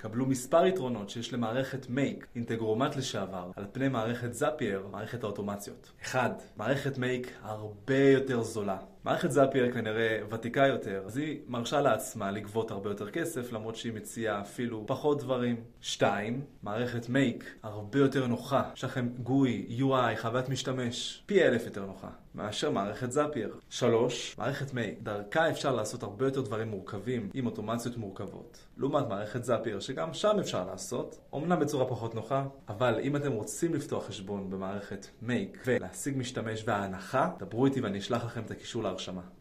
קבלו מספר יתרונות שיש למערכת Make, אינטגרומט לשעבר, על פני מערכת זאפייר, מערכת האוטומציות. 1. מערכת Make הרבה יותר זולה. מערכת זאפייר כנראה ותיקה יותר, אז היא מרשה לעצמה לגבות הרבה יותר כסף, למרות שהיא מציעה אפילו פחות דברים. 2. מערכת Make הרבה יותר נוחה. יש לכם GUI, UI, חוויית משתמש, פי אלף יותר נוחה. מאשר מערכת זאפייר. 3. מערכת Make, דרכה אפשר לעשות הרבה יותר דברים מורכבים עם אוטומציות מורכבות. לעומת מערכת זאפייר, שגם שם אפשר לעשות, אמנם בצורה פחות נוחה, אבל אם אתם רוצים לפתוח חשבון במערכת Make ולהשיג משתמש וההנחה, דברו איתי ואני אשלח לכם את הקישור להרשמה.